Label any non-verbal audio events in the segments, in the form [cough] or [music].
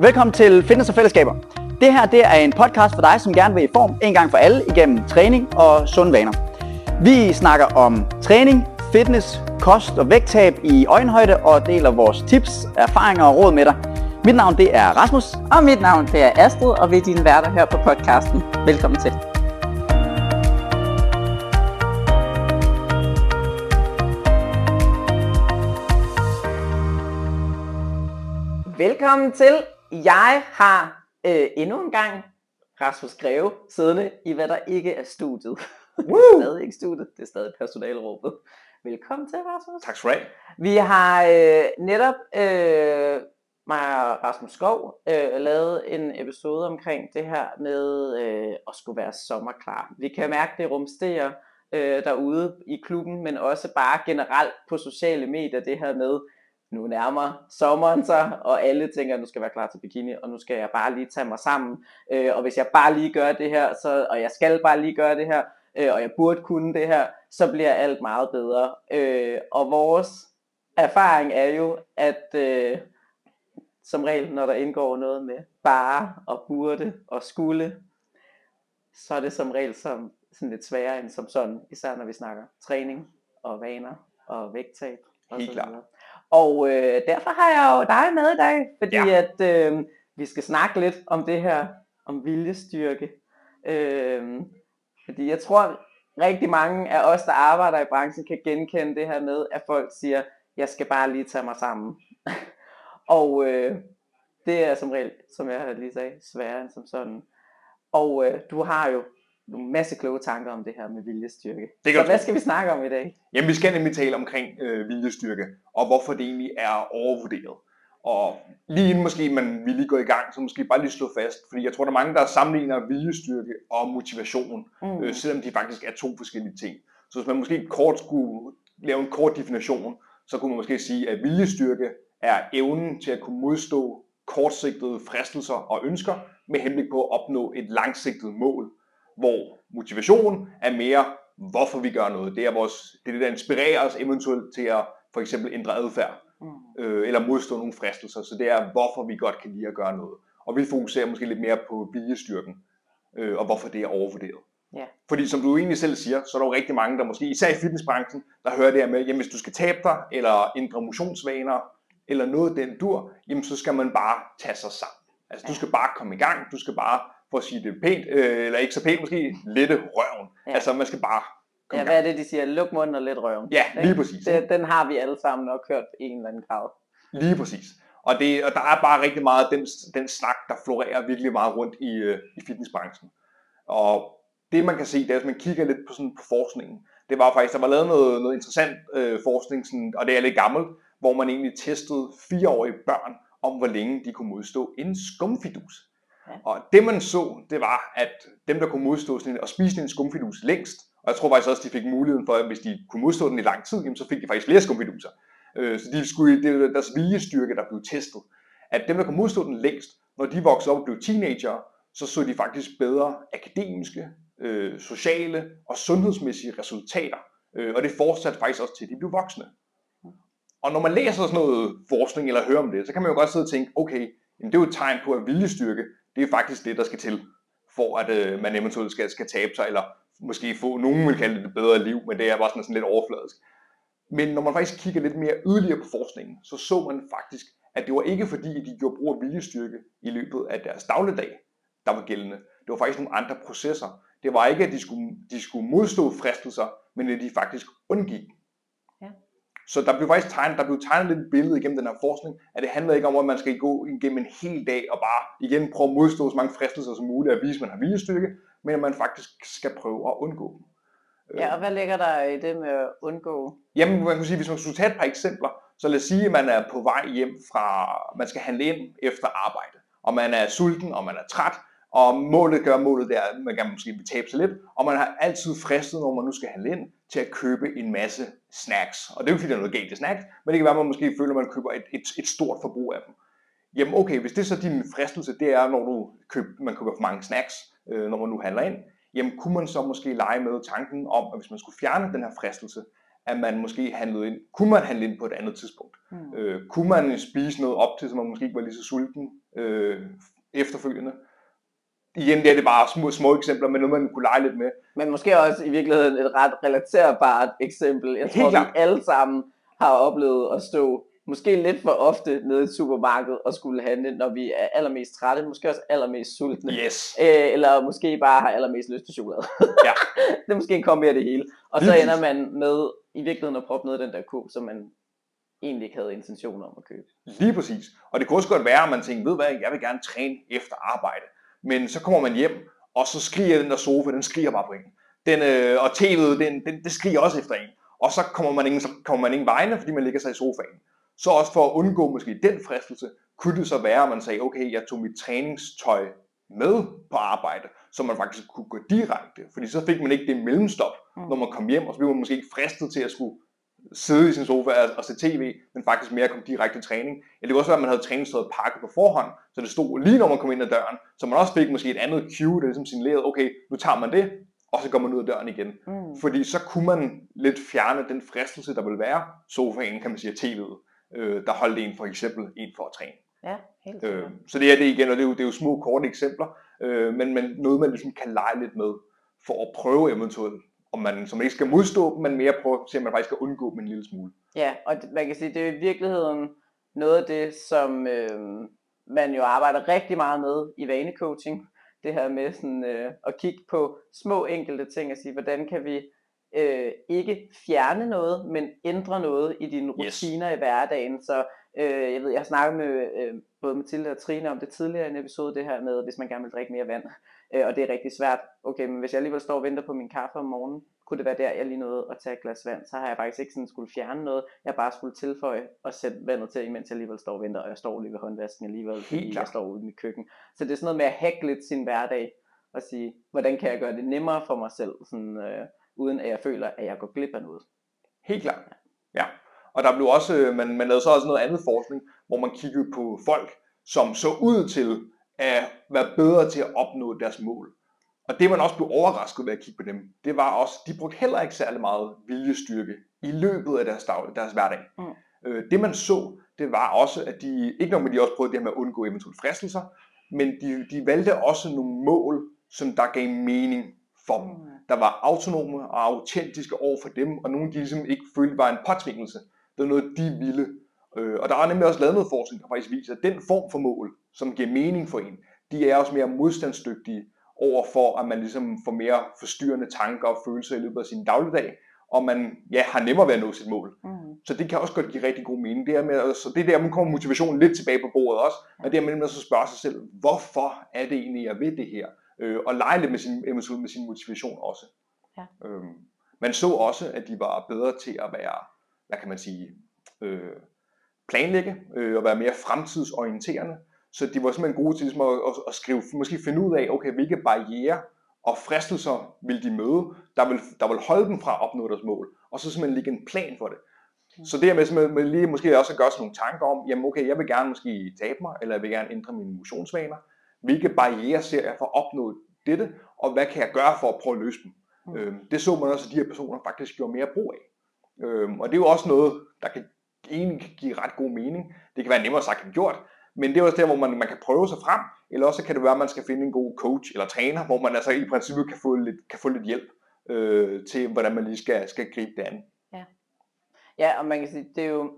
Velkommen til Fitness og Fællesskaber. Det her det er en podcast for dig, som gerne vil i form en gang for alle igennem træning og sunde vaner. Vi snakker om træning, fitness, kost og vægttab i øjenhøjde og deler vores tips, erfaringer og råd med dig. Mit navn det er Rasmus. Og mit navn det er Astrid, og vi er dine værter her på podcasten. Velkommen til. Velkommen til. Jeg har øh, endnu en gang Rasmus Greve siddende i hvad der ikke er studiet. Woo! [laughs] det er stadig ikke studiet, det er stadig personalrummet. Velkommen til, Rasmus. Tak skal du have. Vi har øh, netop, øh, mig og Rasmus Skov, øh, lavet en episode omkring det her med øh, at skulle være sommerklar. Vi kan mærke, det rumsterer øh, derude i klubben, men også bare generelt på sociale medier, det her med, nu nærmer sommeren sig, og alle tænker, at nu skal jeg være klar til bikini, og nu skal jeg bare lige tage mig sammen. Øh, og hvis jeg bare lige gør det her, så, og jeg skal bare lige gøre det her, øh, og jeg burde kunne det her, så bliver alt meget bedre. Øh, og vores erfaring er jo, at øh, som regel, når der indgår noget med bare og burde og skulle, så er det som regel som, sådan lidt sværere end som sådan, især når vi snakker træning og vaner og vægttab. Og Helt klart. Og øh, derfor har jeg jo dig med i dag, fordi Ja. at øh, vi skal snakke lidt om det her, om viljestyrke. Øh, fordi jeg tror, rigtig mange af os, der arbejder i branchen, kan genkende det her med, at folk siger, jeg skal bare lige tage mig sammen. [laughs] og øh, det er som regel, som jeg lige sagde, sværere end som sådan. Og øh, du har jo en masse kloge tanker om det her med viljestyrke. Det Så hvad skal vi snakke om i dag? Jamen, vi skal nemlig tale omkring øh, viljestyrke, og hvorfor det egentlig er overvurderet. Og lige inden måske man vil lige gå i gang, så måske bare lige slå fast, fordi jeg tror, der er mange, der sammenligner viljestyrke og motivation, Mm. øh, selvom de faktisk er to forskellige ting. Så hvis man måske kort skulle lave en kort definition, så kunne man måske sige, at viljestyrke er evnen til at kunne modstå kortsigtede fristelser og ønsker med henblik på at opnå et langsigtet mål, hvor motivation er mere, hvorfor vi gør noget. Det er, vores, det, er det, der inspirerer os eventuelt til at for eksempel ændre adfærd, Mm. øh, eller modstå nogle fristelser. Så det er, hvorfor vi godt kan lide at gøre noget. Og vi fokuserer måske lidt mere på viljestyrken, øh, og hvorfor det er overvurderet. Ja. Fordi som du egentlig selv siger, så er der jo rigtig mange, der måske, især i fitnessbranchen, der hører det her med, jamen hvis du skal tabe dig, eller ændre motionsvaner, eller noget den dur, jamen så skal man bare tage sig sammen. Altså du skal bare komme i gang, du skal bare, for at sige det pænt, øh, eller ikke så pænt måske, lette røven. Ja. Altså man skal bare komme Ja, hvad er det, de siger? Luk munden og lidt røven. Ja, lige præcis. Det, den har vi alle sammen nok hørt i en eller anden grad. Lige præcis. Og, det, og der er bare rigtig meget den, den snak, der florerer virkelig meget rundt i, øh, i fitnessbranchen. Og det man kan se, det er, hvis man kigger lidt på, sådan, på forskningen, det var faktisk, der var lavet noget, noget interessant øh, forskning, sådan, og det er lidt gammelt, hvor man egentlig testede fireårige børn om, hvor længe de kunne modstå en skumfidus. Og det man så, det var, at dem, der kunne modstå sådan en, og spise en skumfidus længst, og jeg tror faktisk også, de fik muligheden for, at hvis de kunne modstå den i lang tid, jamen, så fik de faktisk flere skumfiduser. Øh, så de skulle, det var deres viljestyrke, der blev testet. At dem, der kunne modstå den længst, når de voksede op og blev teenager, så så de faktisk bedre akademiske, øh, sociale og sundhedsmæssige resultater. Øh, og det fortsatte faktisk også til, de blev voksne. Og når man læser sådan noget forskning eller hører om det, så kan man jo godt sidde og tænke, okay, jamen det er jo et tegn på, at viljestyrke, det er faktisk det, der skal til, for at øh, man eventuelt skal, skal tabe sig, eller måske få, nogen vil kalde det et bedre liv, men det er bare sådan, sådan lidt overfladisk. Men når man faktisk kigger lidt mere yderligere på forskningen, så så man faktisk, at det var ikke fordi, at de gjorde brug af viljestyrke i løbet af deres dagligdag, der var gældende. Det var faktisk nogle andre processer. Det var ikke, at de skulle, de skulle modstå fristelser, men at de faktisk undgik. Så der blev faktisk tegnet, der blev tegnet lidt billede igennem den her forskning, at det handler ikke om, at man skal gå igennem en hel dag og bare igen prøve at modstå så mange fristelser som muligt at vise, at man har viljestyrke, men at man faktisk skal prøve at undgå dem. Ja, og hvad ligger der i det med at undgå? Jamen, man kan sige, hvis man skulle tage et par eksempler, så lad os sige, at man er på vej hjem fra, man skal handle ind efter arbejde, og man er sulten, og man er træt, og målet gør målet der, at man kan måske vil tabe sig lidt, og man har altid fristet, når man nu skal handle ind, til at købe en masse snacks. Og det er jo ikke, fordi der er noget galt i snacks, men det kan være, at man måske føler, at man køber et, et, et stort forbrug af dem. Jamen okay, hvis det er så din fristelse, det er, når du køb, man køber for mange snacks, øh, når man nu handler ind, jamen kunne man så måske lege med tanken om, at hvis man skulle fjerne den her fristelse, at man måske handlede ind, kunne man handle ind på et andet tidspunkt? Hmm. Øh, kunne man spise noget op til, så man måske ikke var lige så sulten øh, efterfølgende. Igen, det er det bare små, små eksempler, men noget, man kunne lege lidt med. Men måske også i virkeligheden et ret relaterbart eksempel. Jeg tror, vi alle sammen har oplevet at stå måske lidt for ofte nede i et supermarked og skulle handle, når vi er allermest trætte, måske også allermest sultne. Yes. Øh, eller måske bare har allermest lyst til chokolade. [laughs] Ja. det er måske en kombi af det hele. Og så ender man med i virkeligheden at proppe noget af den der ko, som man egentlig ikke havde intention om at købe. Lige præcis. Og det kunne også godt være, at man tænker, ved hvad, jeg vil gerne træne efter arbejde. Men så kommer man hjem, og så skriger den der sofa, den skriger bare på en. Den, øh, og tv'et, den, den, det skriger også efter en. Og så kommer man ingen, så kommer man ingen vegne, fordi man ligger sig i sofaen. Så også for at undgå måske den fristelse, kunne det så være, at man sagde, okay, jeg tog mit træningstøj med på arbejde, så man faktisk kunne gå direkte. Fordi så fik man ikke det mellemstop, Mm. når man kom hjem, og så blev man måske ikke fristet til at skulle sidde i sin sofa og, se tv, men faktisk mere komme direkte træning. Eller det kunne også være, at man havde træningstøjet pakket på forhånd, så det stod lige når man kom ind ad døren, så man også fik måske et andet cue, der ligesom signalerede, okay, nu tager man det, og så går man ud af døren igen. Mm. Fordi så kunne man lidt fjerne den fristelse, der vil være sofaen, kan man sige, tv'et, øh, der holdt en for eksempel en for at træne. Ja, helt Øh, sikkert. så det er det igen, og det er jo, det er jo små, korte eksempler, øh, men, men noget, man ligesom kan lege lidt med, for at prøve eventuelt, om man, så man ikke skal modstå dem, men mere prøve at se, om man faktisk skal undgå dem en lille smule. Ja, og man kan sige, det er i virkeligheden noget af det, som øh, man jo arbejder rigtig meget med i vanecoaching. Det her med sådan, øh, at kigge på små enkelte ting og sige, hvordan kan vi øh, ikke fjerne noget, men ændre noget i dine Yes. rutiner i hverdagen. Så øh, jeg ved, jeg har snakket med øh, både Mathilde og Trine om det tidligere i en episode, det her med, hvis man gerne vil drikke mere vand. Øh, og det er rigtig svært. Okay, men hvis jeg alligevel står og venter på min kaffe om morgenen, kunne det være der, jeg lige nåede at tage et glas vand, så har jeg faktisk ikke sådan skulle fjerne noget. Jeg bare skulle tilføje og sætte vandet til, imens jeg alligevel står og venter, og jeg står lige ved håndvasken alligevel, fordi jeg står ude i mit køkken. Så det er sådan noget med at hacke lidt sin hverdag, og sige, hvordan kan jeg gøre det nemmere for mig selv, sådan, øh, uden at jeg føler, at jeg går glip af noget. Helt klart. Ja. Og der blev også, øh, man, man lavede så også noget andet forskning, hvor man kiggede på folk, som så ud til at være bedre til at opnå deres mål. Og det man også blev overrasket ved at kigge på dem, det var også, de brugte heller ikke særlig meget viljestyrke i løbet af deres, dag, deres hverdag. Mm. Øh, det man så, det var også, at de, ikke nok med, de også prøvede det her med at undgå eventuelle fristelser, men de, de valgte også nogle mål, som der gav mening for dem der var autonome og autentiske over for dem, og nogle de ligesom ikke følte var en påtvingelse. Det var noget, de ville. Øh, og der er nemlig også lavet noget forskning, der faktisk viser, at den form for mål, som giver mening for en, de er også mere modstandsdygtige over for, at man ligesom får mere forstyrrende tanker og følelser i løbet af sin dagligdag, og man ja, har nemmere ved at nå sit mål. Mm. Så det kan også godt give rigtig god mening. Det er, med, så det er der, man kommer motivationen lidt tilbage på bordet også, men det er med at så spørge sig selv, hvorfor er det egentlig, jeg ved det her? Øh, og lege lidt med sin, med sin motivation også. Ja. Øhm, man så også, at de var bedre til at være, hvad kan man sige, øh, planlægge øh, og være mere fremtidsorienterende. Så de var simpelthen gode til ligesom at, at, at skrive, måske finde ud af, okay, hvilke barriere og fristelser vil de møde, der vil, der vil holde dem fra at opnå deres mål, og så simpelthen lægge en plan for det. Så det her med, med, lige måske også at gøre sig nogle tanker om, jamen okay, jeg vil gerne måske tabe mig, eller jeg vil gerne ændre mine motionsvaner. Hvilke barriere ser jeg for at opnå dette, og hvad kan jeg gøre for at prøve at løse dem? Mm. Mm. Øhm, det så man også, at de her personer faktisk gjorde mere brug af. Øhm, og det er jo også noget, der kan egentlig give ret god mening. Det kan være nemmere sagt end gjort, men det er også der, hvor man, man kan prøve sig frem, eller også kan det være, at man skal finde en god coach eller træner, hvor man altså i princippet kan få lidt, kan få lidt hjælp øh, til, hvordan man lige skal, skal gribe det an. Ja, og man kan sige, det er jo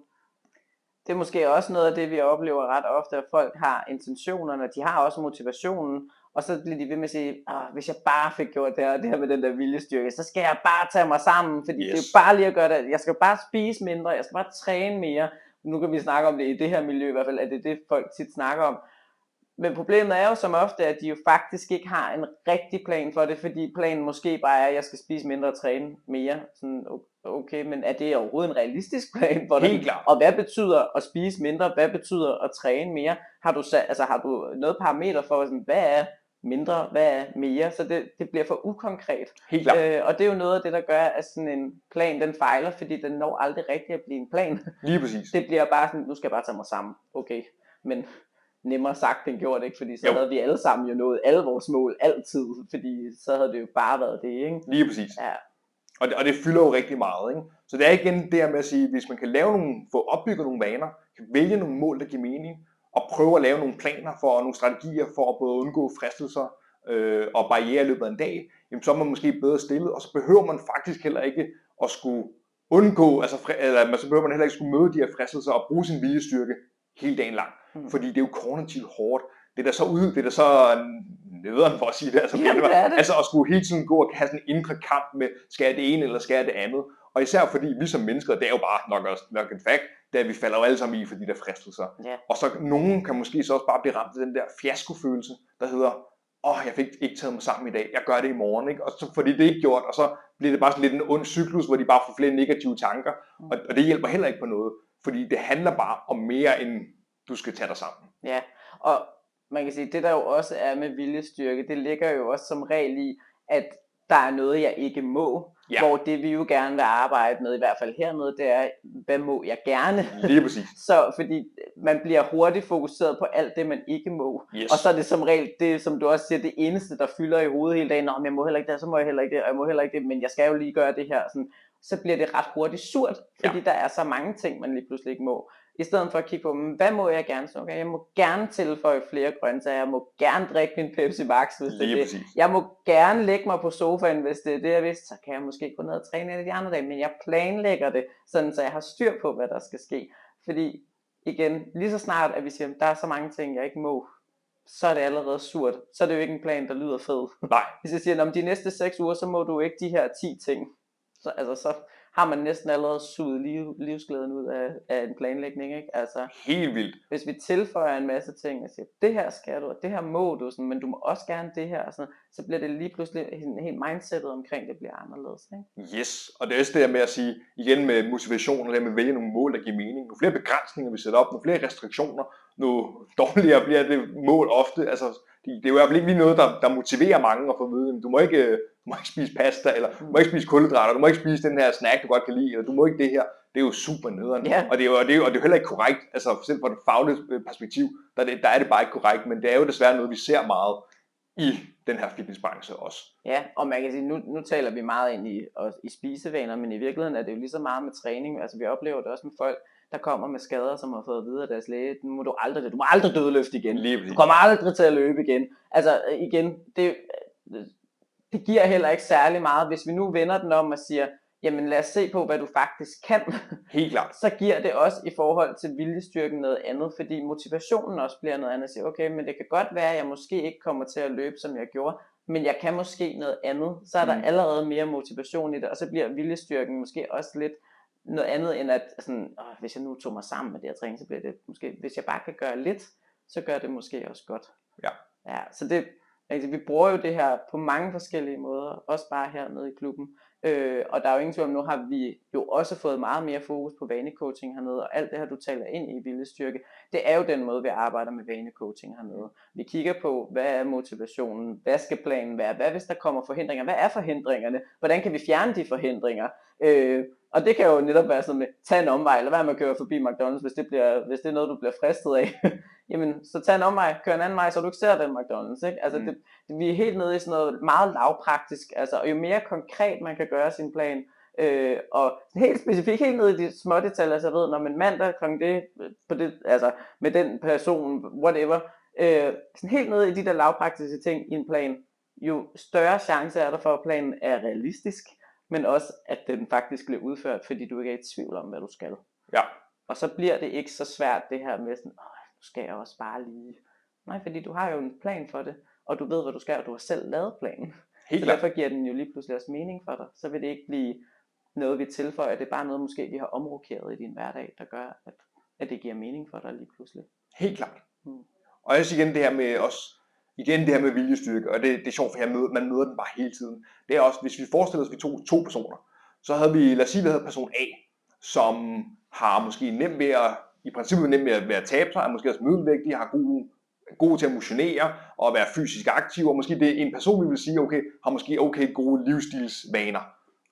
det er måske også noget af det, vi oplever ret ofte, at folk har intentionerne, de har også motivationen, og så bliver de ved med at sige, ah, hvis jeg bare fik gjort det her, det her med den der viljestyrke, så skal jeg bare tage mig sammen, fordi yes. det er jo bare lige at gøre det, jeg skal bare spise mindre, jeg skal bare træne mere, nu kan vi snakke om det i det her miljø i hvert fald, at det er det, folk tit snakker om. Men problemet er jo som ofte, at de jo faktisk ikke har en rigtig plan for det, fordi planen måske bare er, at jeg skal spise mindre og træne mere. Sådan, okay, men er det overhovedet en realistisk plan for det? Helt klart. Og hvad betyder at spise mindre? Hvad betyder at træne mere? Har du, altså, har du noget parameter for, sådan, hvad er mindre, hvad er mere? Så det, det bliver for ukonkret. Helt klart. Øh, og det er jo noget af det, der gør, at sådan en plan, den fejler, fordi den når aldrig rigtig at blive en plan. Lige præcis. [laughs] Det bliver bare sådan, nu skal jeg bare tage mig sammen. Okay, men nemmere sagt end gjort, ikke? Fordi så Jo. havde vi alle sammen jo nået alle vores mål altid, fordi så havde det jo bare været det, ikke? Lige præcis. Ja, Og det, og det fylder jo rigtig meget. Ikke? Så det er igen det med at sige, hvis man kan lave nogle, få opbygget nogle vaner, kan vælge nogle mål, der giver mening, og prøve at lave nogle planer for og nogle strategier for at både undgå fristelser øh, og barriere i løbet af en dag, jamen så er man måske bedre stillet, og så behøver man faktisk heller ikke at skulle undgå, altså, eller så behøver man heller ikke skulle møde de her fristelser og bruge sin viljestyrke hele dagen lang. Mm. Fordi det er jo kognitivt hårdt. Det er da så ude, det er da så nederen for at sige det. Altså, ja, det er det. altså at skulle hele tiden gå og have sådan en indre kamp med, skal jeg det ene eller skal jeg det andet. Og især fordi vi som mennesker, det er jo bare nok, også, nok en fact, det er, at vi falder jo alle sammen i for de der fristelser. Ja. Og så nogen kan måske så også bare blive ramt af den der fiaskofølelse, der hedder, åh, oh, jeg fik ikke taget mig sammen i dag, jeg gør det i morgen, ikke? og så fordi det ikke gjort, og så bliver det bare sådan lidt en ond cyklus, hvor de bare får flere negative tanker, mm. og, og det hjælper heller ikke på noget, fordi det handler bare om mere end du skal tage dig sammen. Ja, og man kan sige, det der jo også er med viljestyrke, det ligger jo også som regel i, at der er noget, jeg ikke må. Ja. Hvor det vi jo gerne vil arbejde med, i hvert fald hernede, det er, hvad må jeg gerne? Lige præcis. [laughs] så fordi man bliver hurtigt fokuseret på alt det, man ikke må. Yes. Og så er det som regel, det som du også siger, det eneste, der fylder i hovedet hele dagen. Nå, men jeg må heller ikke det, så må jeg heller ikke det, og jeg må heller ikke det, men jeg skal jo lige gøre det her. Sådan, så bliver det ret hurtigt surt, fordi ja. der er så mange ting, man lige pludselig ikke må. I stedet for at kigge på, hvad må jeg gerne? Så okay, jeg må gerne tilføje flere grøntsager, jeg må gerne drikke min Pepsi Max, hvis det er det. Præcis. Jeg må gerne lægge mig på sofaen, hvis det er det, jeg vidste. Så kan jeg måske gå ned og træne en af de andre dage, men jeg planlægger det, sådan så jeg har styr på, hvad der skal ske. Fordi igen, lige så snart, at vi siger, der er så mange ting, jeg ikke må, så er det allerede surt. Så er det jo ikke en plan, der lyder fed. Nej. Hvis jeg siger, om de næste 6 uger, så må du ikke de her 10 ting. Så, altså, så, har man næsten allerede suget liv, livsglæden ud af, af en planlægning. Ikke? Altså, Helt vildt. Hvis vi tilføjer en masse ting og siger, det her skal du, og det her må du, sådan, men du må også gerne det her, og sådan, så bliver det lige pludselig helt mindsetet omkring det bliver anderledes. Ikke? Yes, og det er også det her med at sige, igen med motivation, og det med at vælge nogle mål, der giver mening. Nu flere begrænsninger vi sætter op, nu flere restriktioner, nu dårligere bliver det mål ofte. Altså, det er jo i hvert fald ikke lige noget, der, der motiverer mange at få at du må ikke, du må ikke spise pasta, eller du må ikke spise kulhydrater, du må ikke spise den her snack, du godt kan lide, eller du må ikke det her. Det er jo super nederen. Ja. Og, det er jo, og, det er jo, og det er jo heller ikke korrekt, altså selv fra et fagligt øh, perspektiv, der er, det, der er det bare ikke korrekt, men det er jo desværre noget, vi ser meget i den her fitnessbranche også. Ja, og man kan sige, nu, nu taler vi meget ind i, også i spisevaner, men i virkeligheden er det jo lige så meget med træning. Altså vi oplever det også med folk, der kommer med skader, som har fået videre af deres læge, nu må du aldrig, du må aldrig dødløfte igen. Lige du kommer aldrig til at løbe igen. Altså igen, det, det giver heller ikke særlig meget, hvis vi nu vender den om og siger, jamen lad os se på, hvad du faktisk kan. Helt klart. Så giver det også i forhold til viljestyrken noget andet, fordi motivationen også bliver noget andet. At sige, okay, men det kan godt være, at jeg måske ikke kommer til at løbe, som jeg gjorde, men jeg kan måske noget andet. Så er der mm. allerede mere motivation i det, og så bliver viljestyrken måske også lidt noget andet end at, sådan, åh, hvis jeg nu tog mig sammen med det her træning, så bliver det måske, hvis jeg bare kan gøre lidt, så gør det måske også godt. Ja. Ja, så det, altså, vi bruger jo det her på mange forskellige måder, også bare hernede i klubben. Øh, og der er jo ingen tvivl om, nu har vi jo også fået meget mere fokus på vanecoaching hernede, og alt det her, du taler ind i viljestyrke, det er jo den måde, vi arbejder med vanecoaching hernede. Vi kigger på, hvad er motivationen, hvad skal planen være, hvad hvis der kommer forhindringer, hvad er forhindringerne, hvordan kan vi fjerne de forhindringer, øh, og det kan jo netop være sådan med, tag en omvej, eller hvad med at køre forbi McDonald's, hvis det, bliver, hvis det er noget, du bliver fristet af. [laughs] Jamen, så tag en omvej, kør en anden vej, så du ikke ser den McDonald's. Ikke? Altså, mm. det, det, vi er helt nede i sådan noget meget lavpraktisk. Altså, og jo mere konkret man kan gøre sin plan, øh, og helt specifikt, helt nede i de små detaljer, så jeg ved, når man mandag kl. det, på det, altså, med den person, whatever, øh, sådan helt nede i de der lavpraktiske ting i en plan, jo større chance er der for, at planen er realistisk, men også at den faktisk bliver udført, fordi du ikke er i tvivl om, hvad du skal. Ja. Og så bliver det ikke så svært det her med sådan, Åh, nu skal jeg også bare lige. Nej, fordi du har jo en plan for det, og du ved, hvad du skal, og du har selv lavet planen. Helt så derfor giver den jo lige pludselig også mening for dig. Så vil det ikke blive noget, vi tilføjer. Det er bare noget, måske vi har omrokeret i din hverdag, der gør, at, at det giver mening for dig lige pludselig. Helt klart. Hmm. Og siger igen det her med os, igen det her med viljestyrke, og det, det er sjovt, for jeg møder, man møder den bare hele tiden. Det er også, hvis vi forestiller os, at vi tog to personer, så havde vi, lad os sige, vi havde person A, som har måske nemt ved at, i princippet nemt ved at, ved at tabe sig, er måske også middelvægtig, har god, god til at motionere og være fysisk aktiv, og måske det er en person, vi vil sige, okay, har måske okay gode livsstilsvaner.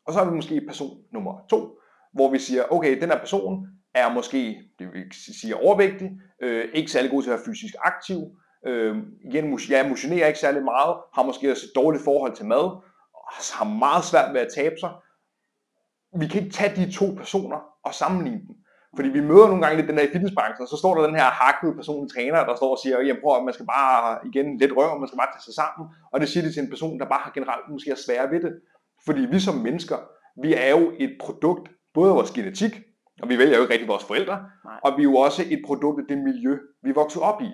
Og så har vi måske person nummer to, hvor vi siger, okay, den her person er måske, det vil sige overvægtig, øh, ikke særlig god til at være fysisk aktiv, øh, igen, ja, motionerer ikke særlig meget, har måske også et dårligt forhold til mad, og har meget svært ved at tabe sig. Vi kan ikke tage de to personer og sammenligne dem. Fordi vi møder nogle gange lidt den her i fitnessbranchen, og så står der den her hakkede personlige træner, der står og siger, jamen prøv at man skal bare, igen, lidt røv, man skal bare tage sig sammen. Og det siger det til en person, der bare har generelt måske er svære ved det. Fordi vi som mennesker, vi er jo et produkt, både af vores genetik, og vi vælger jo ikke rigtig vores forældre, Nej. og vi er jo også et produkt af det miljø, vi er vokset op i.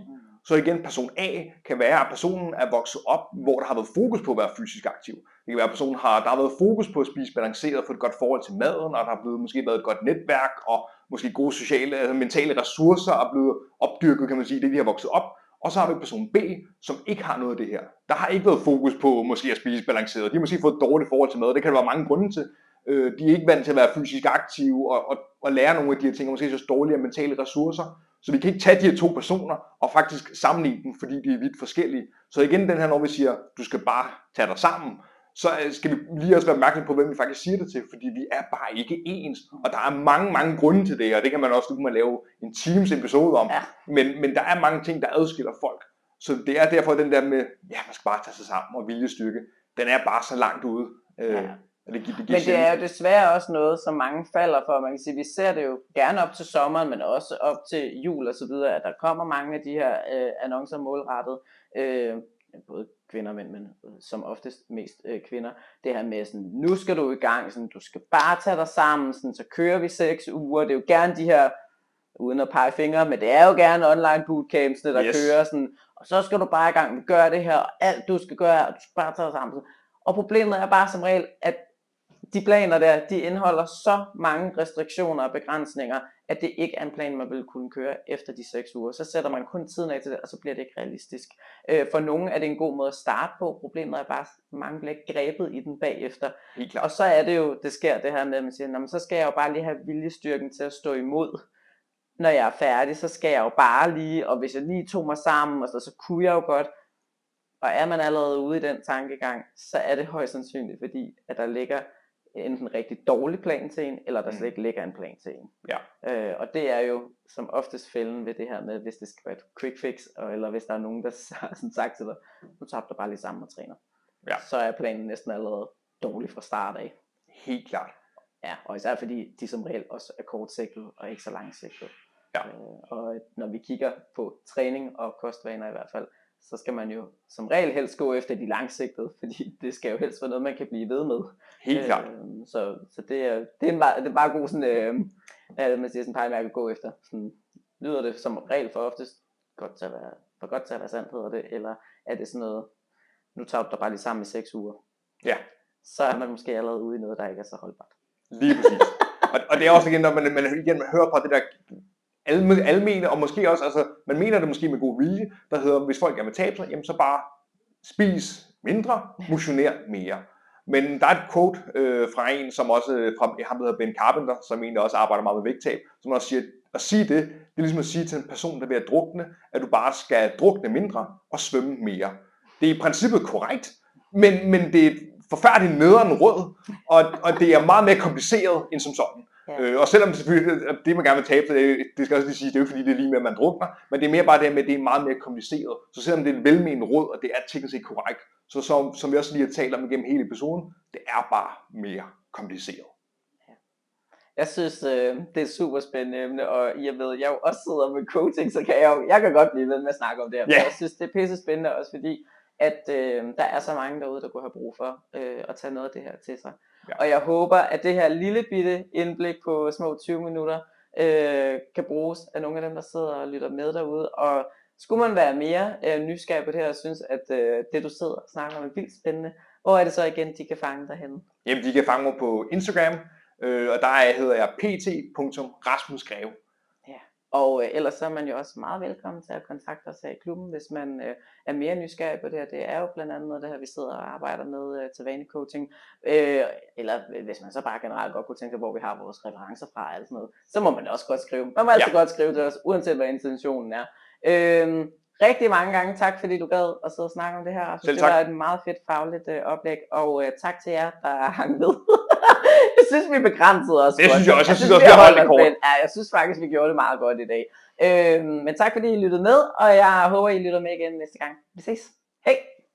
Så igen, person A kan være, at personen er vokset op, hvor der har været fokus på at være fysisk aktiv. Det kan være, at personen har, der har været fokus på at spise balanceret, få et godt forhold til maden, og der har blevet, måske været et godt netværk, og måske gode sociale, altså mentale ressourcer er blevet opdyrket, kan man sige, det de har vokset op. Og så har vi person B, som ikke har noget af det her. Der har ikke været fokus på måske at spise balanceret. De har måske fået et dårligt forhold til mad. Det kan der være mange grunde til. Øh, de er ikke vant til at være fysisk aktive og, og, og lære nogle af de her ting, og måske så dårlige mentale ressourcer. Så vi kan ikke tage de her to personer og faktisk sammenligne dem, fordi de er vidt forskellige. Så igen den her, når vi siger, du skal bare tage dig sammen, så øh, skal vi lige også være opmærksom på, hvem vi faktisk siger det til, fordi vi er bare ikke ens, og der er mange, mange grunde til det, og det kan man også, nu kan man lave en Teams episode om, Ja. men, men der er mange ting, der adskiller folk. Så det er derfor den der med, ja, man skal bare tage sig sammen og viljestyrke, den er bare så langt ude. Øh, Ja. det, det Men det er jo desværre også noget, som mange falder for. Man kan sige, vi ser det jo gerne op til sommeren, men også op til jul og så videre, at der kommer mange af de her øh, annoncer målrettet. Øh, både kvinder og mænd, men øh, som oftest mest øh, kvinder. Det her med sådan, nu skal du i gang, sådan, du skal bare tage dig sammen, sådan, så kører vi seks uger. Det er jo gerne de her, uden at pege fingre, men det er jo gerne online bootcamps, der Yes. kører sådan, og så skal du bare i gang at gøre det her, og alt du skal gøre, og du skal bare tage dig sammen. Og problemet er bare som regel, at de planer der, de indeholder så mange restriktioner og begrænsninger, at det ikke er en plan, man vil kunne køre efter de 6 uger. Så sætter man kun tiden af til det, og så bliver det ikke realistisk. Øh, for nogle er det en god måde at starte på. Problemet er bare, at mange bliver ikke grebet i den bagefter. Og så er det jo, det sker det her med, at man siger, "Nå, men så skal jeg jo bare lige have viljestyrken til at stå imod. Når jeg er færdig, så skal jeg jo bare lige, og hvis jeg lige tog mig sammen, og så, så kunne jeg jo godt. Og er man allerede ude i den tankegang, så er det højst sandsynligt, fordi at der ligger enten en rigtig dårlig plan til en, eller der Mm. slet ikke ligger en plan til en. Ja. Øh, og det er jo som oftest fælden ved det her med, hvis det skal være et quick fix, og, eller hvis der er nogen, der [laughs] har sådan sagt til dig, nu tager du bare lige sammen og træner. Ja. Så er planen næsten allerede dårlig fra start af. Helt klart. Ja, og især fordi de som regel også er kortsigtede og ikke så langsigtede. Ja. Øh, og når vi kigger på træning og kostvaner i hvert fald, så skal man jo som regel helst gå efter de langsigtede, [laughs] fordi det skal jo helst være noget, man kan blive ved med. Helt klart. Øh, så, så det er, det er, en, meget- det er bare god sådan, øh, at man siger sådan pejlemærke at gå efter. Sådan, lyder det som regel for oftest godt til at være, for godt til at være sandt, hedder det, eller er det sådan noget, nu tager du dig bare lige sammen i seks uger. Ja. Så er man måske allerede ude i noget, der ikke er så holdbart. Lige præcis. og, og det er også igen, når man, man, igen, man hører på det der alme, almene, og måske også, altså, man mener det måske med god vilje, der hedder, hvis folk gerne vil tabe sig, jamen så bare spis mindre, motioner mere. Men der er et quote øh, fra en, som også, øh, fra ham hedder Ben Carpenter, som egentlig også arbejder meget med vægttab, som også siger, at sige det, det er ligesom at sige til en person, der er ved at drukne, at du bare skal drukne mindre og svømme mere. Det er i princippet korrekt, men, men det er et forfærdeligt nederen råd, og, og det er meget mere kompliceret end som sådan. Ja. Øh, og selvom selvfølgelig, at det man gerne vil tabe, sig, det, det skal også lige sige, det er jo ikke fordi, det er lige med, at man drukner, men det er mere bare det med, at det er meget mere kompliceret. Så selvom det er et velmenende råd, og det er teknisk set korrekt, så som, som vi også lige har talt om igennem hele episoden, det er bare mere kompliceret. Jeg synes, øh, det er super spændende emne, og jeg ved, jeg jo også sidder med coaching, så kan jeg jo, jeg kan godt blive ved med at snakke om det her. Yeah. Jeg synes, det er pisse spændende også fordi, at øh, der er så mange derude, der kunne have brug for øh, at tage noget af det her til sig. Ja. Og jeg håber, at det her lille bitte indblik på små 20 minutter øh, kan bruges af nogle af dem, der sidder og lytter med derude. Og skulle man være mere øh, nysgerrig på det her, og synes, at øh, det du sidder og snakker om er vildt spændende, hvor er det så igen, de kan fange dig henne? Jamen, de kan fange mig på Instagram, øh, og der hedder jeg pt.rasmusgreve. Og øh, ellers så er man jo også meget velkommen til at kontakte os her i klubben, hvis man øh, er mere nysgerrig på det her. Det er jo blandt andet noget, det her, vi sidder og arbejder med øh, til vanecoaching. Øh, eller hvis man så bare generelt godt kunne tænke sig, hvor vi har vores referencer fra og alt sådan noget, så må man også godt skrive. Man må altid Ja. godt skrive til os, uanset hvad intentionen er. Øh, rigtig mange gange tak, fordi du gad at sidde og snakke om det her. Jeg synes, det var et meget fedt fagligt øh, oplæg, og øh, tak til jer, der hang med. [laughs] jeg synes, vi begrænsede os. Det synes jeg også. Jeg synes også, vi har holdt det kort. Ja, jeg synes faktisk, vi gjorde det meget godt i dag. Øhm, men tak fordi I lyttede med, og jeg håber, I lytter med igen næste gang. Vi ses. Hej!